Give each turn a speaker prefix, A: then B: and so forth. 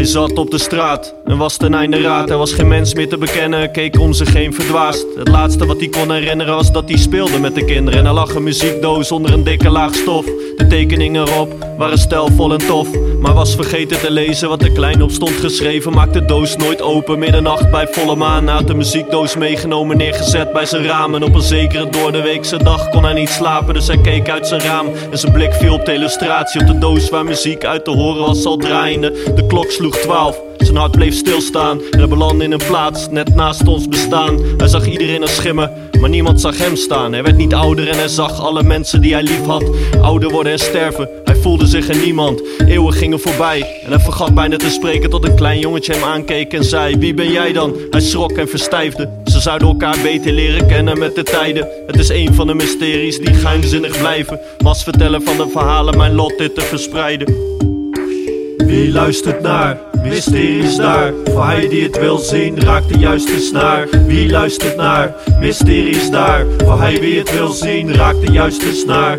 A: Hij zat op de straat en was ten einde raad. Er was geen mens meer te bekennen, keek om zich heen verdwaasd. Het laatste wat hij kon herinneren was dat hij speelde met de kinderen. En er lag een muziekdoos onder een dikke laag stof. De tekeningen erop waren stijlvol en tof. Maar was vergeten te lezen wat er klein op stond geschreven. Maakte de doos nooit open, middernacht bij volle maan. Had de muziekdoos meegenomen, neergezet bij zijn raam. En op een zekere door de weekse dag kon hij niet slapen. Dus hij keek uit zijn raam en zijn blik viel op de illustratie op de doos waar muziek uit te horen was al draaiende. De klok sloeg 12. Zijn hart bleef stilstaan en hij belandde in een plaats net naast ons bestaan. Hij zag iedereen als schimmen, maar niemand zag hem staan. Hij werd niet ouder en hij zag alle mensen die hij lief had. Ouder worden en sterven, hij voelde zich een niemand. Eeuwen gingen voorbij en hij vergat bijna te spreken tot een klein jongetje hem aankeek en zei: Wie ben jij dan? Hij schrok en verstijfde. Ze zouden elkaar beter leren kennen met de tijden. Het is een van de mysteries die geheimzinnig blijven. Was vertellen van de verhalen mijn lot dit te verspreiden. Wie luistert naar? Mysteries daar. Voor hij die het wil zien, raakt de juiste snaar. Wie luistert naar? Mysteries daar. Voor hij wie het wil zien, raakt de juiste snaar.